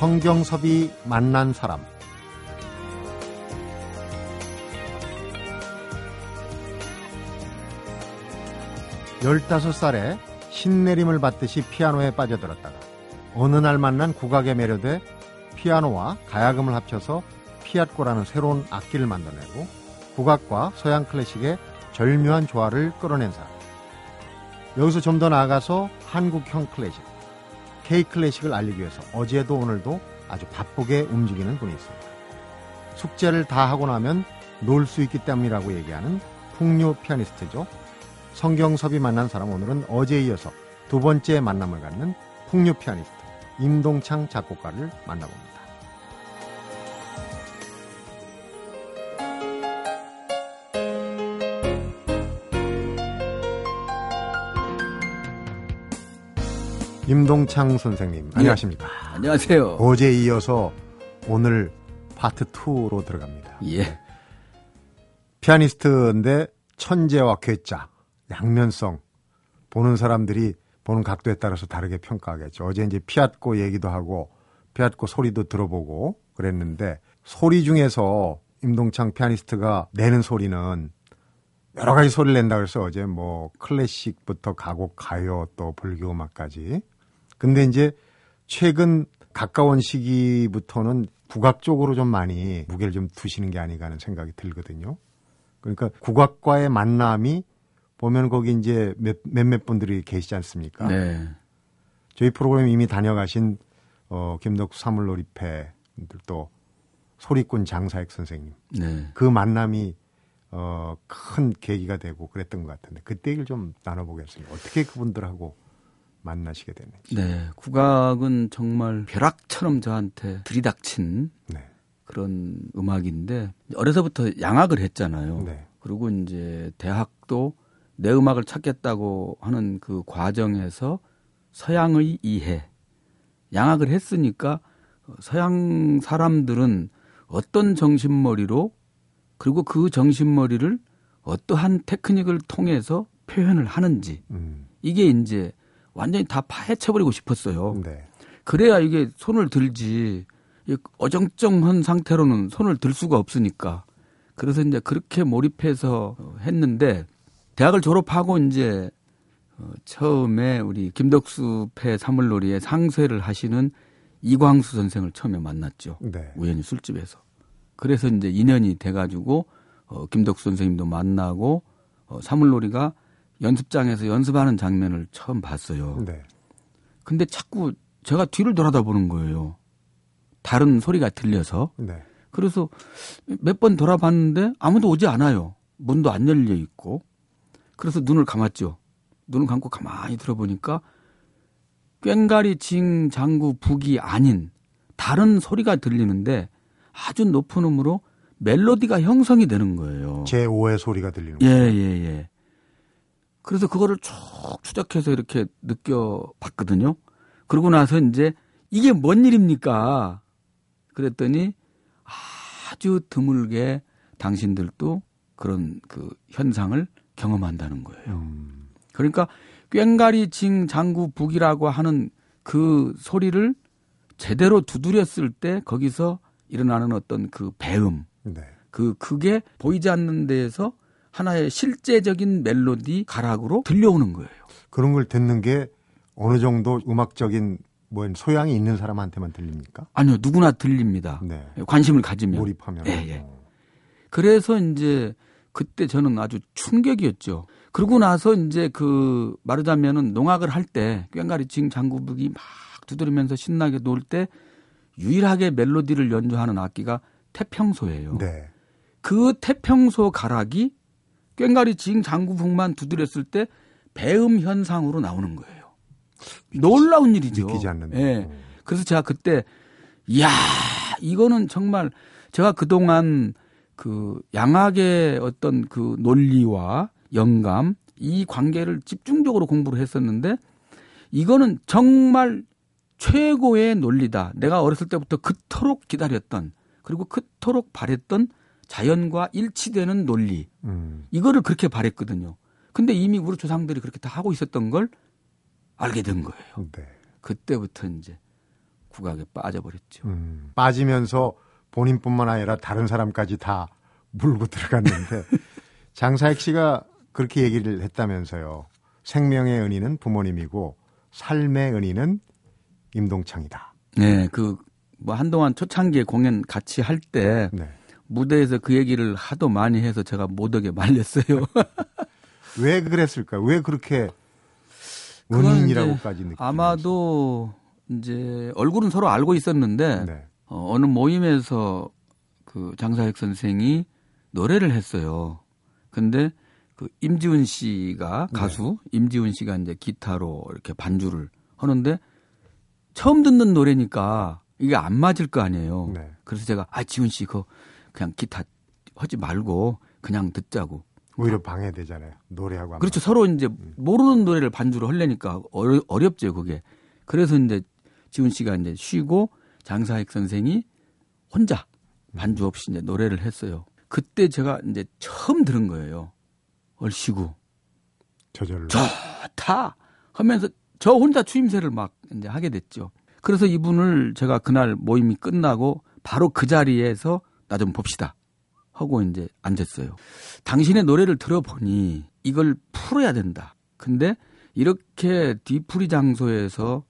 성경섭이 만난 사람 열다섯 살에 신내림을 받듯이 피아노에 빠져들었다가 어느 날 만난 국악에 매료돼 피아노와 가야금을 합쳐서 피아꼬라는 새로운 악기를 만들어내고 국악과 서양 클래식의 절묘한 조화를 끌어낸 사람. 여기서 좀 더 나아가서 한국형 클래식, K 클래식을 알리기 위해서 어제도 오늘도 아주 바쁘게 움직이는 분이 있습니다. 숙제를 다 하고 나면 놀 수 있기 때문이라고 얘기하는 풍류 피아니스트죠. 성경섭이 만난 사람 오늘은 어제에 이어서 두 번째 만남을 갖는 풍류 피아니스트 임동창 작곡가를 만나봅니다. 임동창 선생님 안녕하십니까? 예. 안녕하세요. 어제 이어서 오늘 파트 2로 들어갑니다. 예. 피아니스트인데 천재와 괴짜, 양면성 보는 사람들이 보는 각도에 따라서 다르게 평가하겠죠. 어제 이제 피아코 얘기도 하고 피아코 소리도 들어보고 그랬는데 소리 중에서 임동창 피아니스트가 내는 소리는 여러 가지 소리를 낸다 그래서 어제 뭐 클래식부터 가곡 가요 또 불교 음악까지 근데 이제 최근 가까운 시기부터는 국악 쪽으로 좀 많이 무게를 좀 두시는 게 아닌가 하는 생각이 들거든요. 그러니까 국악과의 만남이 보면 거기 이제 몇, 몇몇 분들이 계시지 않습니까? 네. 저희 프로그램 이미 다녀가신 어, 김덕수 사물놀이패 또 소리꾼 장사익 선생님 네. 그 만남이 어, 큰 계기가 되고 그랬던 것 같은데 그때 얘기를 좀 나눠보겠습니다. 어떻게 그분들하고 만나시게 됐는지. 네. 국악은 정말 벼락처럼 저한테 들이닥친 네. 그런 음악인데 어려서부터 양악을 했잖아요. 네. 그리고 이제 대학도 내 음악을 찾겠다고 하는 그 과정에서 서양의 이해, 양악을 했으니까 서양 사람들은 어떤 정신머리로 그리고 그 정신머리를 어떠한 테크닉을 통해서 표현을 하는지 음. 이게 이제 완전히 다 파헤쳐버리고 싶었어요. 네. 그래야 이게 손을 들지 이 어정쩡한 상태로는 손을 들 수가 없으니까 그래서 이제 그렇게 몰입해서 했는데 대학을 졸업하고 이제 어, 처음에 우리 김덕수 패 사물놀이의 상쇄를 하시는 이광수 선생을 처음에 만났죠. 네. 우연히 술집에서. 그래서 이제 인연이 돼가지고 어, 김덕수 선생님도 만나고 어, 사물놀이가 연습장에서 연습하는 장면을 처음 봤어요. 네. 근데 자꾸 제가 뒤를 돌아다 보는 거예요. 다른 소리가 들려서. 네. 그래서 몇 번 돌아봤는데 아무도 오지 않아요. 문도 안 열려 있고. 그래서 눈을 감았죠. 눈을 감고 가만히 들어보니까 꽹가리 징 장구 북이 아닌 다른 소리가 들리는데 아주 높은 음으로 멜로디가 형성이 되는 거예요. 제 5의 소리가 들리는 예, 거예요. 예, 예. 그래서 그거를 쭉 추적해서 이렇게 느껴봤거든요. 그러고 나서 이제 이게 뭔 일입니까? 그랬더니 아주 드물게 당신들도 그런 그 현상을 경험한다는 거예요. 음. 그러니까 꽹가리 징 장구 북이라고 하는 그 소리를 제대로 두드렸을 때 거기서 일어나는 어떤 그 배음, 네. 그 그게 보이지 않는 데에서 하나의 실제적인 멜로디 가락으로 들려오는 거예요. 그런 걸 듣는 게 어느 정도 음악적인 뭐 소양이 있는 사람한테만 들립니까? 아니요, 누구나 들립니다. 네. 관심을 가지면. 몰입하면. 예, 예. 어. 그래서 이제 그때 저는 아주 충격이었죠. 그러고 나서 이제 그 말하자면은 농악을 할 때 꽹가리 징 장구북이 막 두드리면서 신나게 놀 때 유일하게 멜로디를 연주하는 악기가 태평소예요. 네. 그 태평소 가락이 꽹가리 징 장구북만 두드렸을 때 배음 현상으로 나오는 거예요. 놀라운 일이죠. 믿기지 않는다. 어. 예. 그래서 제가 그때 이야 이거는 정말 제가 그동안 그 양악의 어떤 그 논리와 영감 이 관계를 집중적으로 공부를 했었는데 이거는 정말 최고의 논리다. 내가 어렸을 때부터 그토록 기다렸던 그리고 그토록 바랬던 자연과 일치되는 논리. 음. 이거를 그렇게 바랬거든요. 근데 이미 우리 조상들이 그렇게 다 하고 있었던 걸 알게 된 거예요. 네. 그때부터 이제 국악에 빠져버렸죠. 음, 빠지면서 본인뿐만 아니라 다른 사람까지 다 물고 들어갔는데 장사익 씨가 그렇게 얘기를 했다면서요. 생명의 은인은 부모님이고 삶의 은인은 임동창이다. 네, 그 뭐 한동안 초창기에 공연 같이 할때 네. 무대에서 그 얘기를 하도 많이 해서 제가 못하게 말렸어요. 왜 그랬을까? 왜 그렇게 그건 은인이라고까지 느끼 아마도 이제 얼굴은 서로 알고 있었는데 네. 어, 어느 모임에서 그 장사익 선생이 노래를 했어요. 근데 그 임지훈 씨가 네. 가수 임지훈 씨가 이제 기타로 이렇게 반주를 하는데 처음 듣는 노래니까 이게 안 맞을 거 아니에요. 네. 그래서 제가 아 지훈 씨 그거 그냥 기타 하지 말고 그냥 듣자고. 오히려 방해되잖아요. 노래하고 안 그렇죠. 서로 이제 모르는 노래를 반주로 하려니까 어려, 어렵죠, 그게. 그래서 이제 지훈 씨가 이제 쉬고 장사익 선생이 혼자 반주 없이 이제 노래를 했어요. 그때 제가 이제 처음 들은 거예요. 얼씨구. 저절로. 좋다! 하면서 저 혼자 추임새를 막 이제 하게 됐죠. 그래서 이분을 제가 그날 모임이 끝나고 바로 그 자리에서 나 좀 봅시다. 하고 이제 앉았어요. 당신의 노래를 들어보니 이걸 풀어야 된다. 근데 이렇게 뒤풀이 장소에서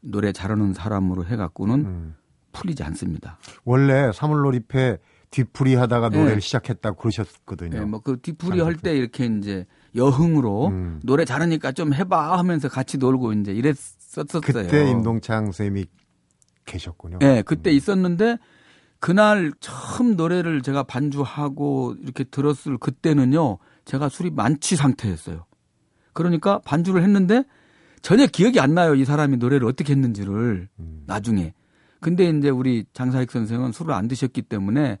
노래 잘하는 사람으로 해갖고는 음. 풀리지 않습니다. 원래 사물놀이패 뒤풀이 하다가 노래를 네. 시작했다고 그러셨거든요. 예, 뭐그 뒤풀이 할 때 이렇게 이제 여흥으로 음. 노래 잘하니까 좀 해봐 하면서 같이 놀고 이제 이랬었었어요. 그때 임동창 쌤이 계셨군요. 예, 그때 있었는데 그날 처음 노래를 제가 반주하고 이렇게 들었을 그때는요, 제가 술이 만취 상태였어요. 그러니까 반주를 했는데 전혀 기억이 안 나요. 이 사람이 노래를 어떻게 했는지를 음. 나중에. 근데 이제 우리 장사익 선생은 술을 안 드셨기 때문에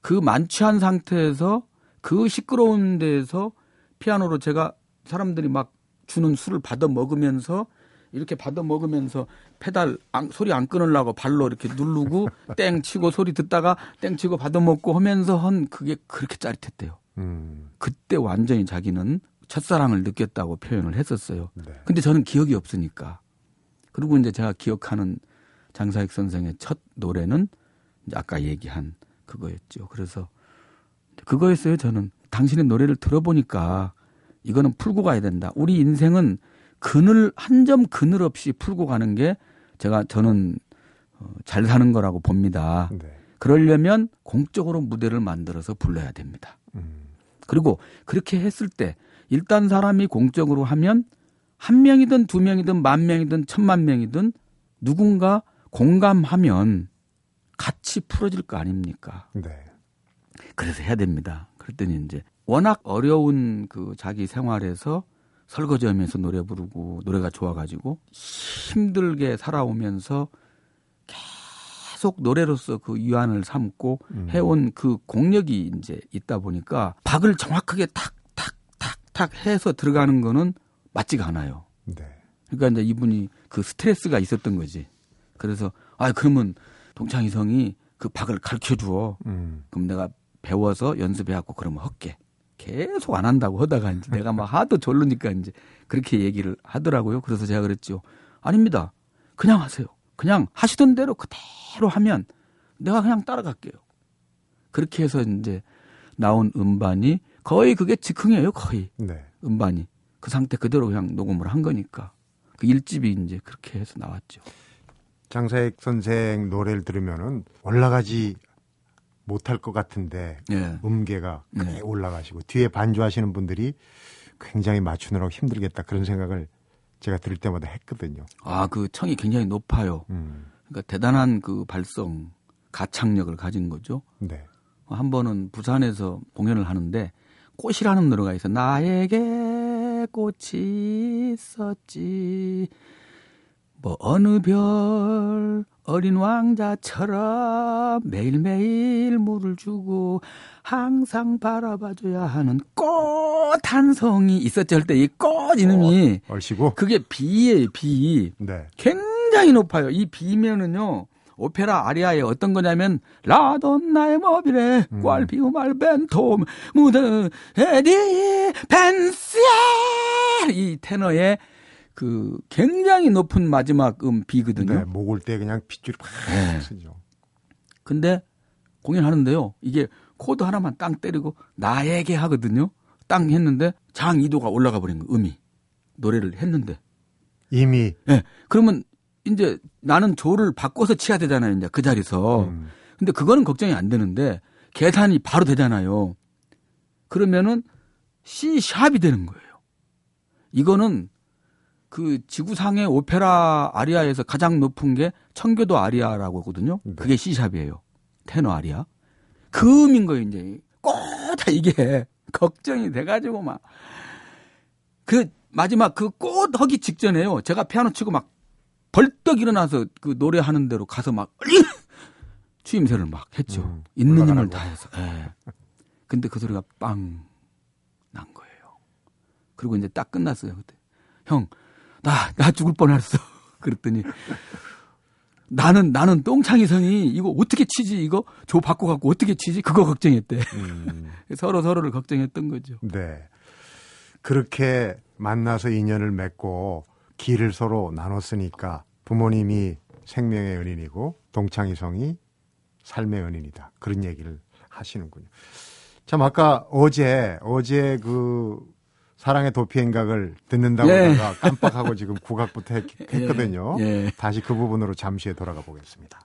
그 만취한 상태에서 그 시끄러운 데에서 피아노로 제가 사람들이 막 주는 술을 받아 먹으면서 이렇게 받아 먹으면서 페달 안- 소리 안 끊으려고 발로 이렇게 누르고 땡 치고 소리 듣다가 땡 치고 받아 먹고 하면서 한 그게 그렇게 짜릿했대요. 음. 그때 완전히 자기는 첫사랑을 느꼈다고 표현을 했었어요. 네. 근데 저는 기억이 없으니까. 그리고 이제 제가 기억하는 장사익 선생의 첫 노래는 아까 얘기한 그거였죠. 그래서 그거였어요. 저는 당신의 노래를 들어보니까 이거는 풀고 가야 된다. 우리 인생은 그늘 한 점 그늘 없이 풀고 가는 게 제가 저는 어, 잘 사는 거라고 봅니다. 네. 그러려면 공적으로 무대를 만들어서 불러야 됩니다. 음. 그리고 그렇게 했을 때 일단 사람이 공적으로 하면 한 명이든 두 명이든 만 명이든 천만 명이든 누군가 공감하면 같이 풀어질 거 아닙니까? 네. 그래서 해야 됩니다. 그랬더니 이제 워낙 어려운 그 자기 생활에서 설거지하면서 노래 부르고 노래가 좋아가지고 힘들게 살아오면서 계속 노래로서 그 위안을 삼고 음. 해온 그 공력이 이제 있다 보니까 박을 정확하게 탁탁탁탁 해서 들어가는 거는 맞지가 않아요. 네. 그러니까 이제 이분이 그 스트레스가 있었던 거지. 그래서 아 그러면 동창이 성이 그 박을 가르쳐 주어. 음. 그럼 내가 배워서 연습해 갖고 그러면 할게. 계속 안 한다고 하다가 이제 내가 막 하도 졸르니까 이제 그렇게 얘기를 하더라고요. 그래서 제가 그랬죠. 아닙니다. 그냥 하세요. 그냥 하시던 대로 그대로 하면 내가 그냥 따라갈게요. 그렇게 해서 이제 나온 음반이 거의 그게 즉흥이에요. 거의 네. 음반이 그 상태 그대로 그냥 녹음을 한 거니까 그 일집이 이제 그렇게 해서 나왔죠. 장사익 선생 노래를 들으면은 올라가지 못할 것 같은데 예. 음계가 크게 네. 올라가시고 뒤에 반주하시는 분들이 굉장히 맞추느라고 힘들겠다 그런 생각을 제가 들을 때마다 했거든요. 아 그 청이 굉장히 높아요. 음. 그러니까 대단한 그 발성, 가창력을 가진 거죠. 네. 한 번은 부산에서 공연을 하는데 꽃이라는 노래가 있어. 나에게 꽃이 있었지. 뭐 어느 별 어린 왕자처럼 매일매일 물을 주고 항상 바라봐줘야 하는 꽃한 송이 있었죠. 할때 이 꽃 이름이 얼씨구. 그게 비예요, 비. 네. 굉장히 높아요. 이 비면은요. 오페라 아리아의 어떤 거냐면 라돈나의 모빌에 음. 꽈피우말 벤토 무드 에디 벤시에 이 테너의 그 굉장히 높은 마지막 음 비거든요. 네, 목을 때 그냥 핏줄이 팍 네. 쓰죠. 근데 공연하는데요. 이게 코드 하나만 땅 때리고 나에게 하거든요. 땅 했는데 장 2도가 올라가 버린 거 음이 노래를 했는데. 이미 예. 네. 그러면 이제 나는 조를 바꿔서 치야 되잖아요. 이제 그 자리에서. 음, 근데 그거는 걱정이 안 되는데 계산이 바로 되잖아요. 그러면은 C 샵이 되는 거예요. 이거는 그 지구상의 오페라 아리아에서 가장 높은 게 청교도 아리아라고 하거든요. 네. 그게 C 샵이에요. 테너 아리아. 그 음인 거예요, 이제. 꼭다 이게 걱정이 돼 가지고 막. 그 마지막 그 꽃 하기 직전에요. 제가 피아노 치고 막 벌떡 일어나서 그 노래하는 대로 가서 막 추임새를 막 했죠. 음, 있는 힘을 올라가라고. 다해서. 예. 근데 그 소리가 빵 난 거예요. 그리고 이제 딱 끝났어요. 그때 형, 나 나 죽을 뻔했어. 그랬더니 나는 나는 똥창이 성이 이거 어떻게 치지 이거 조 바꿔 갖고 어떻게 치지 그거 걱정했대. 음, 서로 서로를 걱정했던 거죠. 네. 그렇게 만나서 인연을 맺고 길을 서로 나눴으니까 부모님이 생명의 은인이고 동창이성이 삶의 은인이다. 그런 얘기를 하시는군요. 참 아까 어제 어제 그 사랑의 도피행각을 듣는다고 예. 하다가 깜빡하고 지금 국악부터 했, 거든요 예. 다시 그 부분으로 잠시 후에 돌아가 보겠습니다.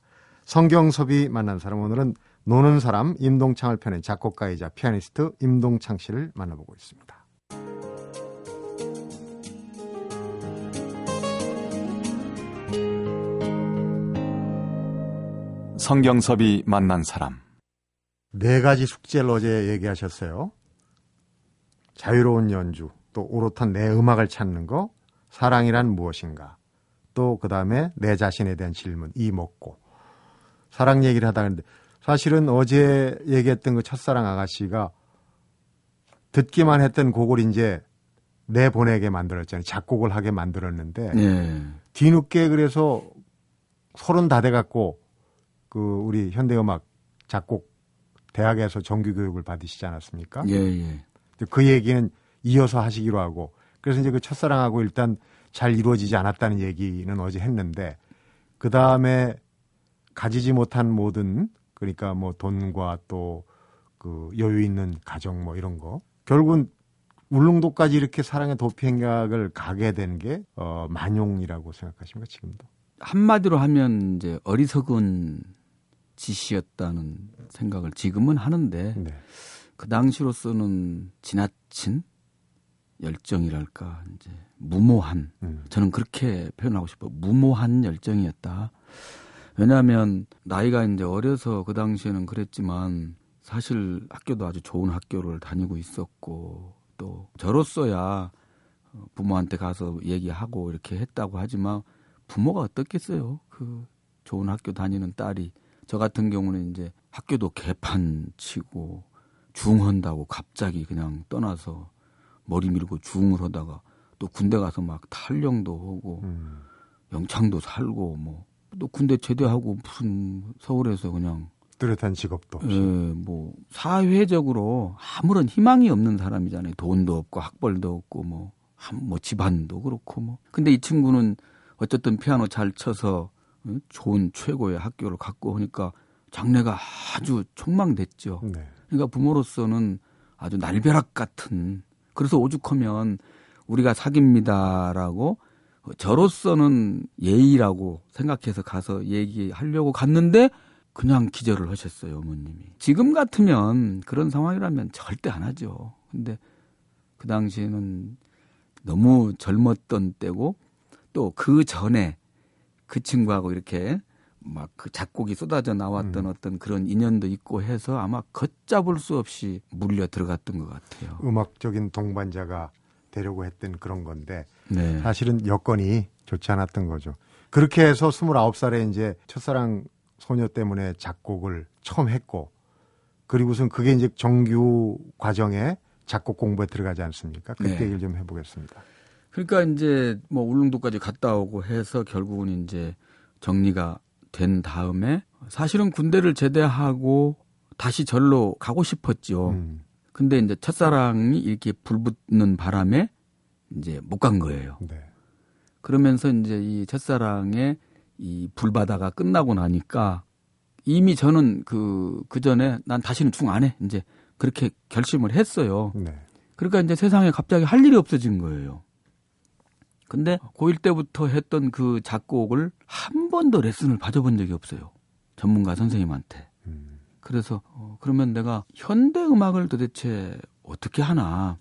성경섭이 만난 사람 오늘은 노는 사람 임동창을 펴낸 작곡가이자 피아니스트 임동창 씨를 만나보고 있습니다. 성경섭이 만난 사람. 네 가지 숙제를 어제 얘기하셨어요. 자유로운 연주, 또 오롯한 내 음악을 찾는 거, 사랑이란 무엇인가, 또 그 다음에 내 자신에 대한 질문, 이 먹고. 사랑 얘기를 하다 했는데, 사실은 어제 얘기했던 그 첫사랑 아가씨가 듣기만 했던 곡을 이제 내보내게 만들었잖아요. 작곡을 하게 만들었는데, 예. 뒤늦게 그래서 서른 다 돼갖고 그 우리 현대음악 작곡 대학에서 정규 교육을 받으시지 않았습니까? 예, 예. 그 얘기는 이어서 하시기로 하고 그래서 이제 그 첫사랑하고 일단 잘 이루어지지 않았다는 얘기는 어제 했는데 그 다음에 가지지 못한 모든 그러니까 뭐 돈과 또 그 여유 있는 가정 뭐 이런 거 결국은 울릉도까지 이렇게 사랑의 도피행각을 가게 된 게 어, 만용이라고 생각하십니까 지금도? 한마디로 하면 이제 어리석은 짓이었다는 생각을 지금은 하는데 네. 그 당시로서는 지나친 열정이랄까 이제 무모한 음. 저는 그렇게 표현하고 싶어 요 무모한 열정이었다. 왜냐하면 나이가 이제 어려서 그 당시에는 그랬지만 사실 학교도 아주 좋은 학교를 다니고 있었고 또 저로서야 어, 부모한테 가서 얘기하고 이렇게 했다고 하지만 부모가 어떻겠어요? 그 좋은 학교 다니는 딸이 저 같은 경우는 이제 학교도 개판 치고 중한다고 갑자기 그냥 떠나서 머리 밀고 중을 하다가 또 군대 가서 막 탈령도 하고 음. 영창도 살고 뭐 또 군대 제대하고 무슨 서울에서 그냥 뚜렷한 직업도 없이. 예, 뭐 사회적으로 아무런 희망이 없는 사람이잖아요. 돈도 없고 학벌도 없고 뭐, 한- 뭐 집안도 그렇고 뭐. 근데 이 친구는 어쨌든 피아노 잘 쳐서 어, 좋은 최고의 학교를 갖고 오니까 장래가 아주 촉망됐죠. 네. 그러니까 부모로서는 아주 날벼락 같은 그래서 오죽하면 우리가 사깁니다라고 저로서는 예의라고 생각해서 가서 얘기하려고 갔는데 그냥 기절을 하셨어요 어머님이. 지금 같으면 그런 상황이라면 절대 안 하죠. 근데 그 당시에는 너무 젊었던 때고 또 그 전에 그 친구하고 이렇게 막 그 작곡이 쏟아져 나왔던 어떤 그런 인연도 있고 해서 아마 걷잡을 수 없이 물려 들어갔던 것 같아요. 음악적인 동반자가 되려고 했던 그런 건데 네. 사실은 여건이 좋지 않았던 거죠. 그렇게 해서 29살에 이제 첫사랑 소녀 때문에 작곡을 처음 했고 그리고선 그게 이제 정규 과정에 작곡 공부에 들어가지 않습니까? 그 네. 얘기를 좀 해보겠습니다. 그러니까 이제 뭐 울릉도까지 갔다 오고 해서 결국은 이제 정리가 된 다음에 사실은 군대를 제대하고 다시 절로 가고 싶었죠. 음, 근데 이제 첫사랑이 이렇게 불붙는 바람에 이제 못 간 거예요. 네. 그러면서 이제 이 첫사랑의 이 불바다가 끝나고 나니까 이미 저는 그, 그 전에 난 다시는 중 안 해. 이제 그렇게 결심을 했어요. 네. 그러니까 이제 세상에 갑자기 할 일이 없어진 거예요. 근데 고1 때부터 했던 그 작곡을 한 번도 레슨을 받아본 적이 없어요. 전문가 선생님한테. 음. 그래서 어, 그러면 내가 현대 음악을 도대체 어떻게 하나?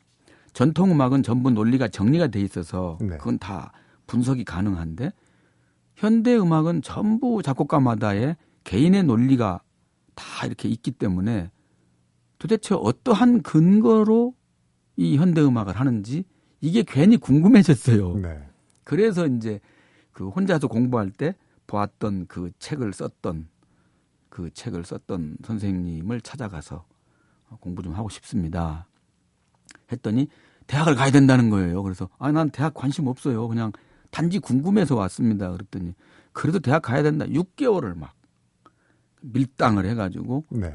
전통 음악은 전부 논리가 정리가 돼 있어서 네. 그건 다 분석이 가능한데 현대 음악은 전부 작곡가마다의 개인의 논리가 다 이렇게 있기 때문에 도대체 어떠한 근거로 이 현대 음악을 하는지 이게 괜히 궁금해졌어요. 네. 그래서 이제 그 혼자서 공부할 때 보았던 그 책을 썼던 그 책을 썼던 선생님을 찾아가서 공부 좀 하고 싶습니다. 했더니 대학을 가야 된다는 거예요. 그래서 아 난 대학 관심 없어요. 그냥 단지 궁금해서 왔습니다. 그랬더니 그래도 대학 가야 된다. 6개월을 막 밀당을 해가지고 네.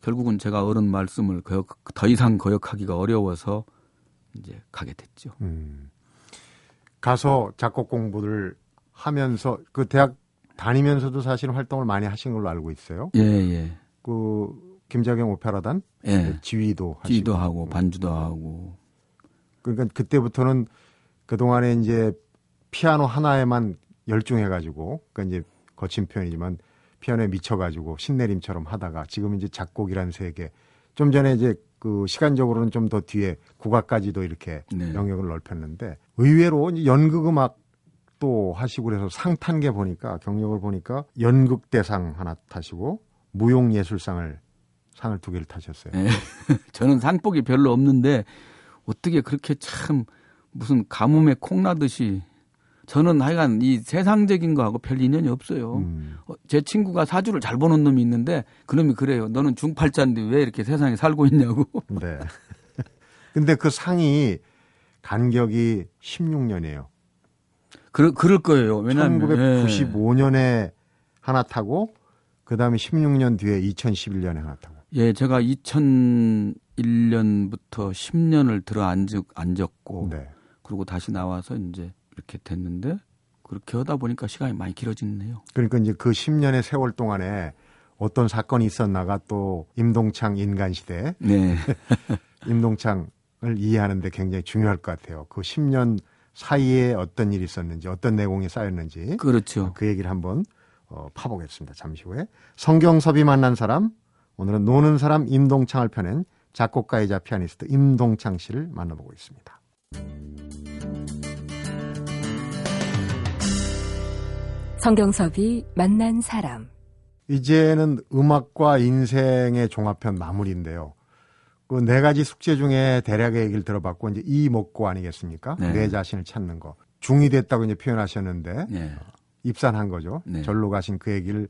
결국은 제가 어른 말씀을 거역, 더 이상 거역하기가 어려워서 이제 가게 됐죠. 음. 가서 작곡 공부를 하면서 그 대학 다니면서도 사실 활동을 많이 하신 걸로 알고 있어요. 예, 예. 그 김자경 오페라단 예. 지휘도 하시고 지도 하고 반주도 하고 그러니까 그때부터는 그 동안에 이제 피아노 하나에만 열중해 가지고 그러니까 이제 거친 표현이지만 피아노에 미쳐 가지고 신내림처럼 하다가 지금 이제 작곡이라는 세계 좀 전에 이제 그 시간적으로는 좀 더 뒤에 국악까지도 이렇게 네. 영역을 넓혔는데 의외로 연극 음악도 하시고 그래서 상 탄 게 보니까 경력을 보니까 연극 대상 하나 타시고 무용 예술상을 상을 두 개를 타셨어요. 예. 저는 상복이 별로 없는데 어떻게 그렇게 참 무슨 가뭄에 콩나듯이 저는 하여간 이 세상적인 거하고 별 인연이 없어요. 음. 어, 제 친구가 사주를 잘 보는 놈이 있는데 그놈이 그래요. 너는 중팔자인데 왜 이렇게 세상에 살고 있냐고. 네. 근데 그 상이 간격이 16년이에요. 그럴, 그럴 거예요. 왜냐하면 예. 1995년에 하나 타고 그다음에 16년 뒤에 2011년에 하나 타고. 예, 제가 2001년부터 10년을 들어 앉았, 앉았고 네. 그리고 다시 나와서 이제 이렇게 됐는데 그렇게 하다 보니까 시간이 많이 길어지네요. 그러니까 이제 그 10년의 세월 동안에 어떤 사건이 있었나가 또 임동창 인간 시대 네. 임동창을 이해하는데 굉장히 중요할 것 같아요. 그 10년 사이에 어떤 일이 있었는지 어떤 내공이 쌓였는지 그렇죠. 그 얘기를 한번 어, 파보겠습니다. 잠시 후에 성경섭이 만난 사람 오늘은 노는 사람 임동창을 펴낸 작곡가이자 피아니스트 임동창 씨를 만나보고 있습니다. 성경섭이 만난 사람. 이제는 음악과 인생의 종합편 마무리인데요. 그 네 가지 숙제 중에 대략의 얘기를 들어봤고 이제 이 먹고 아니겠습니까? 네. 내 자신을 찾는 거. 중이 됐다고 이제 표현하셨는데 네. 입산한 거죠. 네. 절로 가신 그 얘기를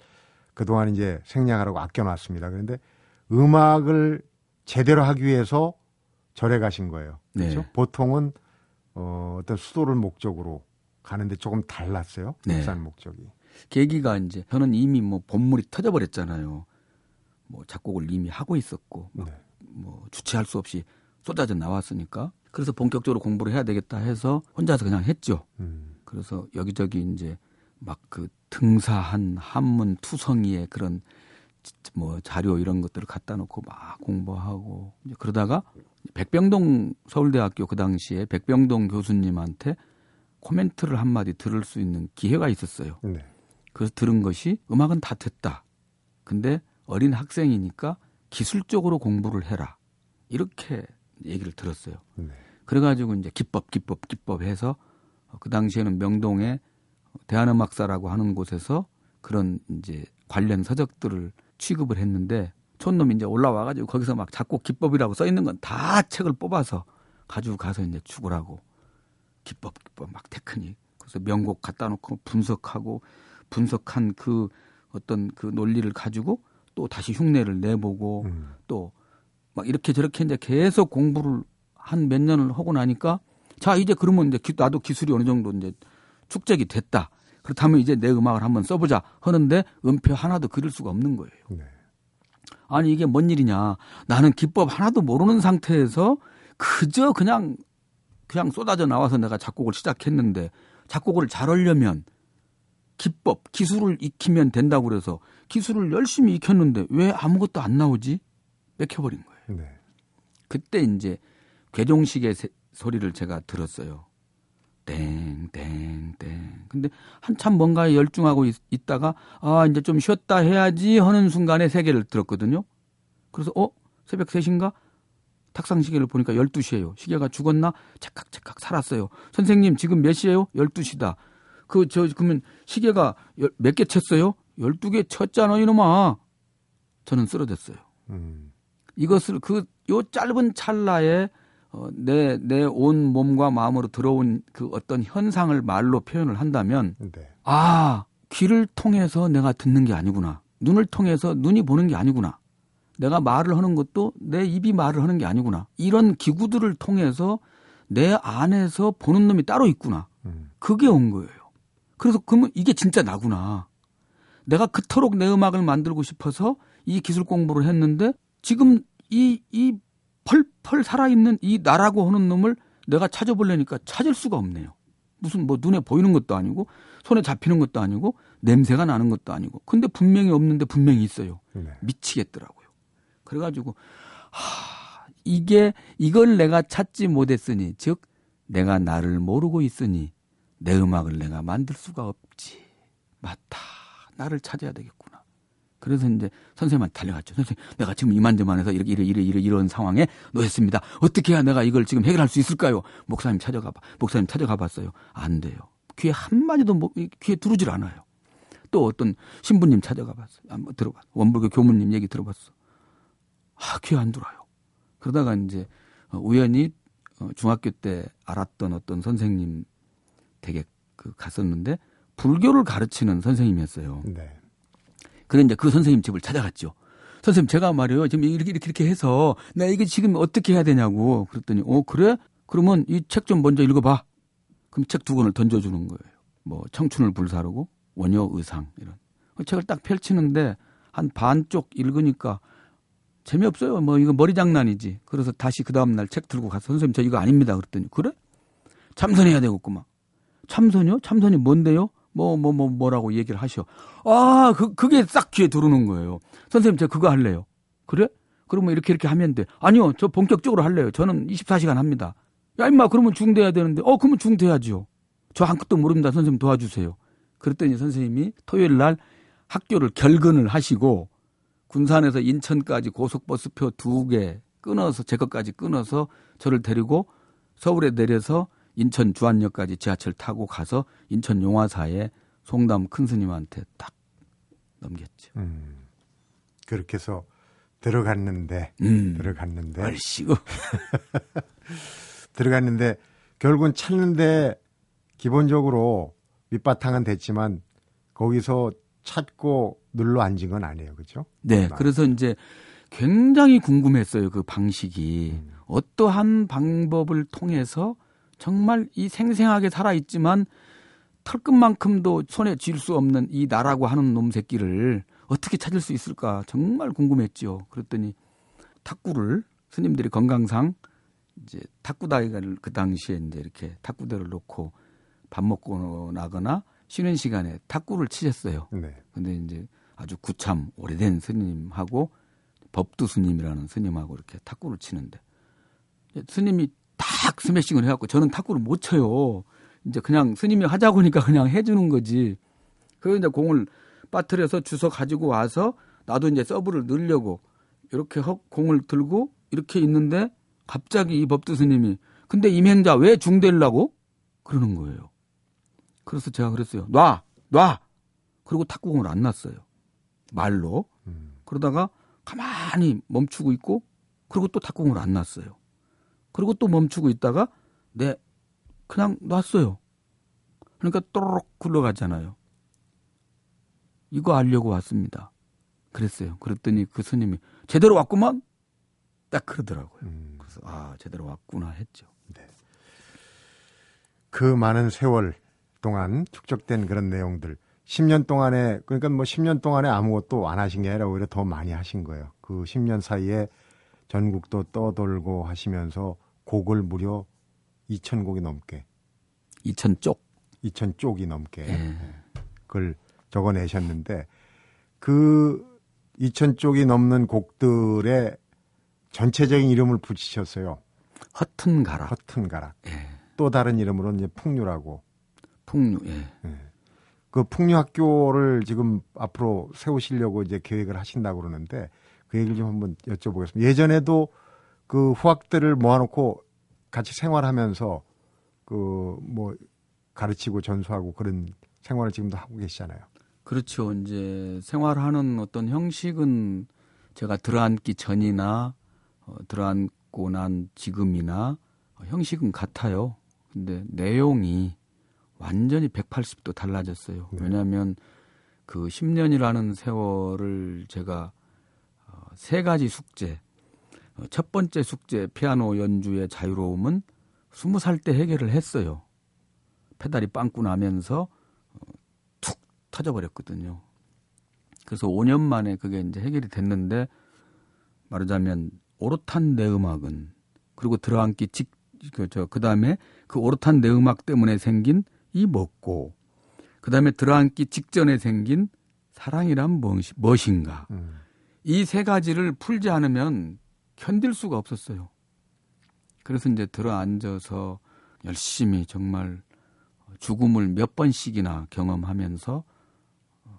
그동안 이제 생략하라고 아껴놨습니다. 그런데 음악을 제대로 하기 위해서 절에 가신 거예요. 네. 그렇죠? 보통은 어, 어떤 수도를 목적으로 가는데 조금 달랐어요. 네. 입산 목적이. 계기가 이제 저는 이미 뭐 본물이 터져버렸잖아요. 뭐 작곡을 이미 하고 있었고 막 네. 뭐 주체할 수 없이 쏟아져 나왔으니까 그래서 본격적으로 공부를 해야 되겠다 해서 혼자서 그냥 했죠. 음. 그래서 여기저기 이제 막 그 등사한 한문 투성이의 그런 지- 뭐 자료 이런 것들을 갖다 놓고 막 공부하고 이제 그러다가 백병동 서울대학교 그 당시에 백병동 교수님한테 코멘트를 한마디 들을 수 있는 기회가 있었어요. 네. 그래서 들은 것이 음악은 다 됐다. 근데 어린 학생이니까 기술적으로 공부를 해라. 이렇게 얘기를 들었어요. 네. 그래가지고 이제 기법, 기법, 기법 해서 어, 그 당시에는 명동에 대한음악사라고 하는 곳에서 그런 이제 관련 서적들을 취급을 했는데 촌놈이 이제 올라와가지고 거기서 막 작곡 기법이라고 써 있는 건 다 책을 뽑아서 가지고 가서 이제 죽으라고 기법, 기법 막 테크닉 그래서 명곡 갖다 놓고 분석하고 분석한 그 어떤 그 논리를 가지고 또 다시 흉내를 내보고 음. 또막 이렇게 저렇게 이제 계속 공부를 한 몇 년을 하고 나니까 자 이제 그러면 이제 기- 나도 기술이 어느 정도 이제 축적이 됐다. 그렇다면 이제 내 음악을 한번 써보자 하는데 음표 하나도 그릴 수가 없는 거예요. 네. 아니 이게 뭔 일이냐? 나는 기법 하나도 모르는 상태에서 그저 그냥 그냥 쏟아져 나와서 내가 작곡을 시작했는데 작곡을 잘 하려면 기법, 기술을 익히면 된다고 그래서 기술을 열심히 익혔는데 왜 아무것도 안 나오지? 뺏겨버린 거예요. 네. 그때 이제 괴종식의 세- 소리를 제가 들었어요. 땡, 땡, 땡. 근데 한참 뭔가에 열중하고 있, 있다가, 아, 이제 좀 쉬었다 해야지 하는 순간에 세 개를 들었거든요. 그래서, 어? 새벽 3시인가? 탁상 시계를 보니까 12시예요. 시계가 죽었나? 착각착각 살았어요. 선생님, 지금 몇 시예요? 12시다. 그, 저, 그러면 시계가 몇 개 쳤어요? 12개 쳤잖아, 이놈아. 저는 쓰러졌어요. 음. 이것을 그 요 짧은 찰나에 어, 내 내 온 몸과 마음으로 들어온 그 어떤 현상을 말로 표현을 한다면 네. 아 귀를 통해서 내가 듣는 게 아니구나 눈을 통해서 눈이 보는 게 아니구나 내가 말을 하는 것도 내 입이 말을 하는 게 아니구나 이런 기구들을 통해서 내 안에서 보는 놈이 따로 있구나 음. 그게 온 거예요. 그래서 그러면 이게 진짜 나구나. 내가 그토록 내 음악을 만들고 싶어서 이 기술 공부를 했는데 지금 이, 이 펄펄 살아있는 이 나라고 하는 놈을 내가 찾아보려니까 찾을 수가 없네요. 무슨 뭐 눈에 보이는 것도 아니고 손에 잡히는 것도 아니고 냄새가 나는 것도 아니고 근데 분명히 없는데 분명히 있어요. 네. 미치겠더라고요. 그래가지고 하, 이게 이걸 내가 찾지 못했으니 즉 내가 나를 모르고 있으니 내 음악을 내가 만들 수가 없지. 맞다. 나를 찾아야 되겠구나. 그래서 이제 선생님한테 달려갔죠. 선생님, 내가 지금 이만저만해서 이렇게 이래 이래 이래 이런 상황에 놓였습니다. 어떻게 해야 내가 이걸 지금 해결할 수 있을까요? 목사님 찾아가 봐. 목사님 찾아가 봤어요. 안 돼요. 귀에 한 마디도 뭐, 귀에 들어오질 않아요. 또 어떤 신부님 찾아가 봤어요. 한번 들어봤어. 원불교 교무님 얘기 들어봤어. 아, 귀에 안 들어와요. 그러다가 이제 어, 우연히 어, 중학교 때 알았던 어떤 선생님 댁에 그 갔었는데 불교를 가르치는 선생님이었어요. 네. 그래 이제 그 선생님 집을 찾아갔죠. 선생님 제가 말이에요. 지금 이렇게 이렇게 이렇게 해서 나 이게 지금 어떻게 해야 되냐고 그랬더니 어 그래? 그러면 이 책 좀 먼저 읽어봐. 그럼 책 두 권을 던져주는 거예요. 뭐 청춘을 불사르고 원효 의상 이런 그 책을 딱 펼치는데 한 반쪽 읽으니까 재미없어요. 뭐 이거 머리 장난이지. 그래서 다시 그 다음 날 책 들고 가서 선생님 저 이거 아닙니다. 그랬더니 그래? 참선해야 되겠구만. 참선이요? 참선이 뭔데요? 뭐, 뭐, 뭐, 뭐라고 얘기를 하셔. 아, 그, 그게 싹 귀에 들어오는 거예요. 선생님, 저 그거 할래요. 그래? 그러면 이렇게 이렇게 하면 돼. 아니요, 저 본격적으로 할래요. 저는 24시간 합니다. 야, 임마, 그러면 중대해야 되는데. 어, 그러면 중대하죠. 저한 끗도 모릅니다. 선생님 도와주세요. 그랬더니 선생님이 토요일 날 학교를 결근을 하시고 군산에서 인천까지 고속버스표 두 개 끊어서 제 것까지 끊어서 저를 데리고 서울에 내려서 인천 주안역까지 지하철 타고 가서 인천 용화사에 송담 큰 스님한테 딱 넘겼죠. 음. 그렇게 해서 들어갔는데 음, 들어갔는데 얼씨구. 들어갔는데 결국은 찾는데 기본적으로 밑바탕은 됐지만 거기서 찾고 눌러 앉은 건 아니에요. 그렇죠? 네, 그래서 이제 굉장히 궁금했어요. 그 방식이 음. 어떠한 방법을 통해서 정말 이 생생하게 살아 있지만 털끝만큼도 손에 쥘 수 없는 이 나라고 하는 놈 새끼를 어떻게 찾을 수 있을까 정말 궁금했지요. 그랬더니 탁구를 스님들이 건강상 이제 탁구다이를 그 당시에 이제 이렇게 탁구대를 놓고 밥 먹고 나거나 쉬는 시간에 탁구를 치셨어요. 네. 근데 이제 아주 구참 오래된 스님하고 법두 스님이라는 스님하고 이렇게 탁구를 치는데 스님이 딱 스매싱을 해갖고 저는 탁구를 못 쳐요. 이제 그냥 스님이 하자고 하니까 그냥 해주는 거지. 그래서 이제 공을 빠뜨려서 주워 가지고 와서 나도 이제 서브를 넣으려고 이렇게 헉 공을 들고 이렇게 있는데 갑자기 이 법두 스님이 근데 임행자 왜 중대려고 그러는 거예요. 그래서 제가 그랬어요. 놔, 놔. 그리고 탁구공을 안 놨어요. 말로. 음. 그러다가 가만히 멈추고 있고 그리고 또 탁구공을 안 놨어요. 그리고 또 멈추고 있다가 네 그냥 놨어요. 그러니까 또르륵 굴러가잖아요. 이거 알려고 왔습니다. 그랬어요. 그랬더니 그 스님이 제대로 왔구만. 딱 그러더라고요. 음. 그래서 아 제대로 왔구나 했죠. 그 많은 세월 동안 축적된 그런 내용들 10년 동안에 그러니까 뭐 10년 동안에 아무것도 안 하신 게 아니라 오히려 더 많이 하신 거예요. 그 10년 사이에 전국도 떠돌고 하시면서 곡을 무려 2,000곡이 넘게 2천 쪽. 2천 쪽이 넘게 예. 그걸 적어내셨는데 그 2천 쪽이 넘는 곡들의 전체적인 이름을 붙이셨어요. 허튼 가라. 허튼 가락. 예. 또 다른 이름으로 이제 풍류라고. 풍류. 예. 그 풍류 학교를 지금 앞으로 세우시려고 이제 계획을 하신다고 그러는데 그 얘기를 좀 한번 여쭤보겠습니다. 예전에도 그 후학들을 모아놓고 같이 생활하면서 그 뭐 가르치고 전수하고 그런 생활을 지금도 하고 계시잖아요. 그렇죠. 이제 생활하는 어떤 형식은 제가 들어앉기 전이나 어, 들어앉고 난 지금이나 어, 형식은 같아요. 근데 내용이 완전히 180도 달라졌어요. 네. 왜냐하면 그 10년이라는 세월을 제가 어, 세 가지 숙제. 어, 첫 번째 숙제 피아노 연주의 자유로움은 20살 때 해결을 했어요. 페달이 빵꾸 나면서 어, 툭 터져버렸거든요. 그래서 5년 만에 그게 이제 해결이 됐는데 말하자면 오롯한 내 음악은 그리고 들어앉기 직그저 그 다음에 그 오롯한 내 음악 때문에 생긴 이 먹고 그다음에 들어앉기 직전에 생긴 사랑이란 무엇인가 음. 이세 가지를 풀지 않으면 견딜 수가 없었어요. 그래서 이제 들어앉아서 열심히 정말 죽음을 몇 번씩이나 경험하면서 어,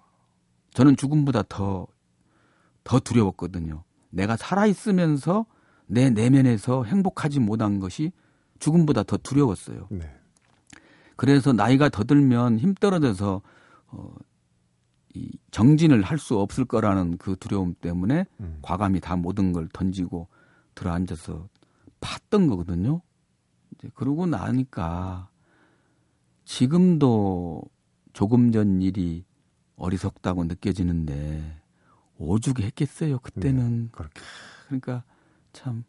저는 죽음보다 더, 더 두려웠거든요. 내가 살아있으면서 내 내면에서 행복하지 못한 것이 죽음보다 더 두려웠어요. 네. 그래서 나이가 더 들면 힘 떨어져서 어, 이 정진을 할 수 없을 거라는 그 두려움 때문에 음. 과감히 다 모든 걸 던지고 들어앉아서 팠던 거거든요. 이제 그러고 나니까 지금도 조금 전 일이 어리석다고 느껴지는데 오죽 했겠어요 그때는 그렇게. 그러니까 참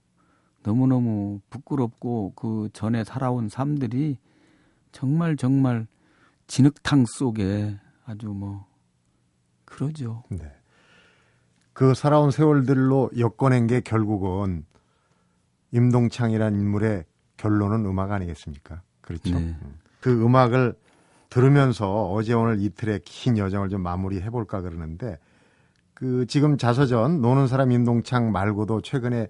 너무너무 부끄럽고 그 전에 살아온 삶들이 정말 정말 진흙탕 속에 아주 뭐 그러죠. 네. 그 살아온 세월들로 엮어낸 게 결국은 임동창이라는 인물의 결론은 음악 아니겠습니까? 그렇죠. 네. 음. 그 음악을 들으면서 어제 오늘 이틀의 긴 여정을 좀 마무리해 볼까 그러는데 그 지금 자서전 노는 사람 임동창 말고도 최근에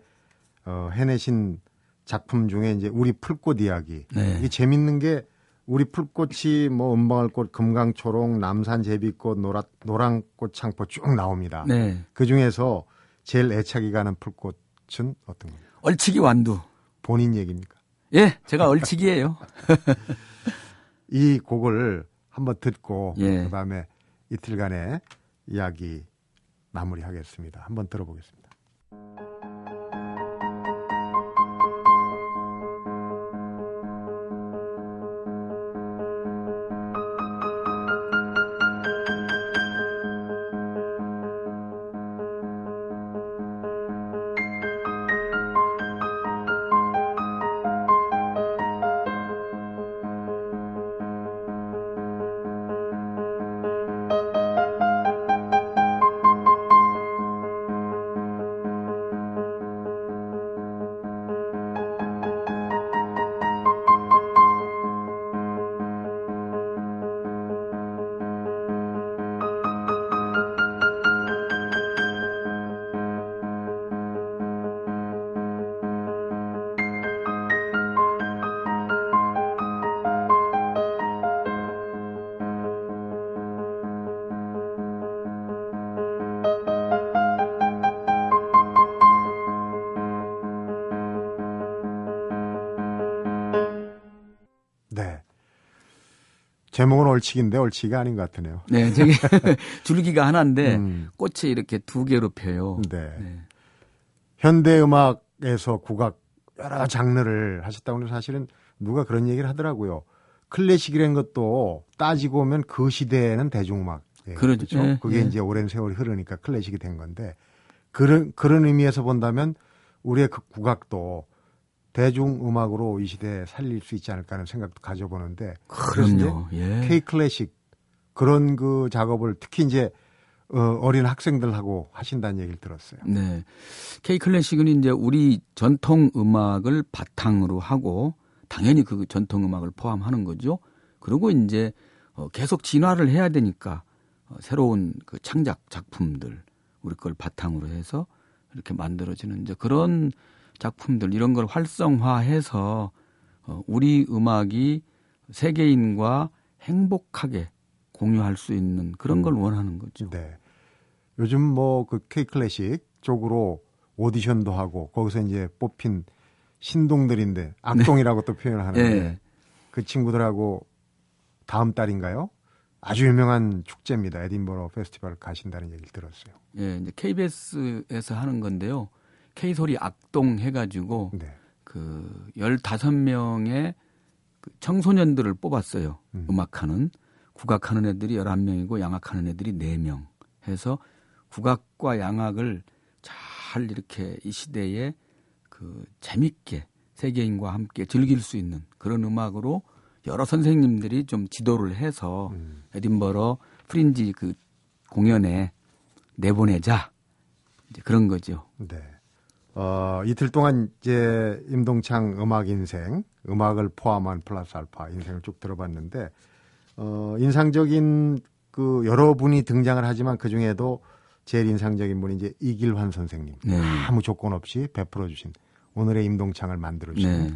어, 해내신 작품 중에 이제 우리 풀꽃 이야기 네. 이게 재밌는 게 우리 풀꽃이 뭐 은방울꽃, 금강초록, 남산 제비꽃, 노라, 노랑꽃 창포 쭉 나옵니다. 네. 그 중에서 제일 애착이 가는 풀꽃은 어떤 겁니까? 얼치기 완두. 본인 얘기입니까? 예, 제가 얼치기예요. 이 곡을 한번 듣고 예. 그다음에 이틀간의 이야기 마무리하겠습니다. 한번 들어보겠습니다. 제목은 얼치기인데 얼치기가 아닌 것 같으네요. 네, 저기 줄기가 하나인데 음, 꽃이 이렇게 두 개로 펴요. 네. 네. 현대 음악에서 국악 여러 장르를 하셨다고 하는 사실은 누가 그런 얘기를 하더라고요. 클래식이라는 것도 따지고 보면 그 시대에는 대중음악. 예, 그러죠. 그렇죠. 예, 그게 예. 이제 오랜 세월이 흐르니까 클래식이 된 건데 그런 그런 의미에서 본다면 우리의 그 국악도 대중음악으로 이 시대에 살릴 수 있지 않을까 하는 생각도 가져보는데 그럼요. 예. K 클래식 그런 그 작업을 특히 이제 어, 어린 학생들하고 하신다는 얘기를 들었어요. 네. K 클래식은 이제 우리 전통 음악을 바탕으로 하고 당연히 그 전통 음악을 포함하는 거죠. 그리고 이제 어, 계속 진화를 해야 되니까 어, 새로운 그 창작 작품들 우리 걸 바탕으로 해서 이렇게 만들어지는 이제 그런 작품들 이런 걸 활성화해서 어, 우리 음악이 세계인과 행복하게 공유할 수 있는 그런 걸 원하는 거죠. 네. 요즘 뭐 그 K 클래식 쪽으로 오디션도 하고 거기서 이제 뽑힌 신동들인데 악동이라고 또 표현을 하는데 네. 그 친구들하고 다음 달인가요? 아주 유명한 축제입니다. 에딘버러 페스티벌 가신다는 얘기를 들었어요. 예, 이제 KBS에서 하는 건데요. K소리 악동 해가지고 네. 그 15명의 그 청소년들을 뽑았어요. 음. 음. 악하는 국악하는 애들이 11명이고 양악하는 애들이 4명 해서 국악과 양악을 잘 이렇게 이 시대에 그 재밌게 세계인과 함께 즐길 수 있는 그런 음악으로 여러 선생님들이 좀 지도를 해서 음. 에딘버러 프린지 그 공연에 내보내자 이제 그런 거죠. 네. 어, 이틀 동안 이제 임동창 음악 인생, 음악을 포함한 플러스 알파 인생을 쭉 들어봤는데, 어, 인상적인 그 여러분이 등장을 하지만 그 중에도 제일 인상적인 분이 이제 이길환 선생님. 네. 아무 조건 없이 베풀어 주신 오늘의 임동창을 만들어 주신. 네.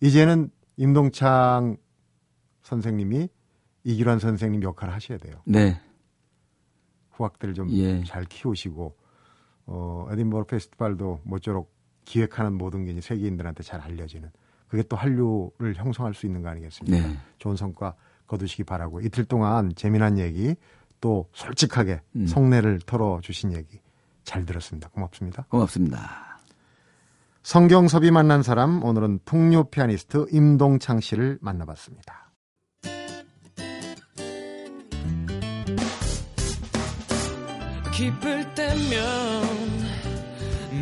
이제는 임동창 선생님이 이길환 선생님 역할을 하셔야 돼요. 네. 후학들 좀 예. 잘 키우시고 어 에딘버러 페스티벌도 모쪼록 기획하는 모든 게 이제 세계인들한테 잘 알려지는 그게 또 한류를 형성할 수 있는 거 아니겠습니까? 네. 좋은 성과 거두시기 바라고 이틀 동안 재미난 얘기 또 솔직하게 음. 속내를 털어 주신 얘기 잘 들었습니다. 고맙습니다. 고맙습니다. 성경섭이 만난 사람 오늘은 풍류 피아니스트 임동창 씨를 만나봤습니다. 기쁠 때면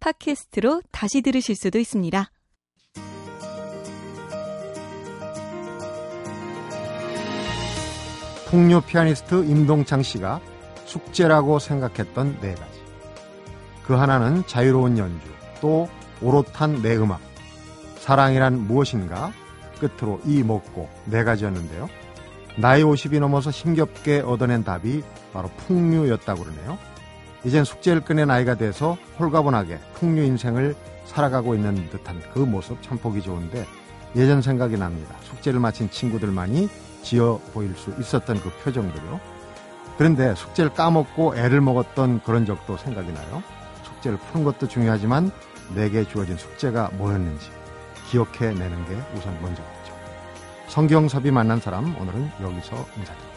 팟캐스트로 다시 들으실 수도 있습니다. 풍류 피아니스트 임동창 씨가 숙제라고 생각했던 네 가지. 그 하나는 자유로운 연주, 또 오롯한 내 음악, 사랑이란 무엇인가, 끝으로 이 먹고 네 가지였는데요. 나이 50이 넘어서 힘겹게 얻어낸 답이 바로 풍류였다고 그러네요. 이젠 숙제를 끝낸 나이가 돼서 홀가분하게 풍류 인생을 살아가고 있는 듯한 그 모습 참 보기 좋은데 예전 생각이 납니다. 숙제를 마친 친구들만이 지어 보일 수 있었던 그 표정들요. 그런데 숙제를 까먹고 애를 먹었던 그런 적도 생각이 나요. 숙제를 푸는 것도 중요하지만 내게 주어진 숙제가 뭐였는지 기억해내는 게 우선 먼저겠죠. 성경섭이 만난 사람 오늘은 여기서 인사드립니다.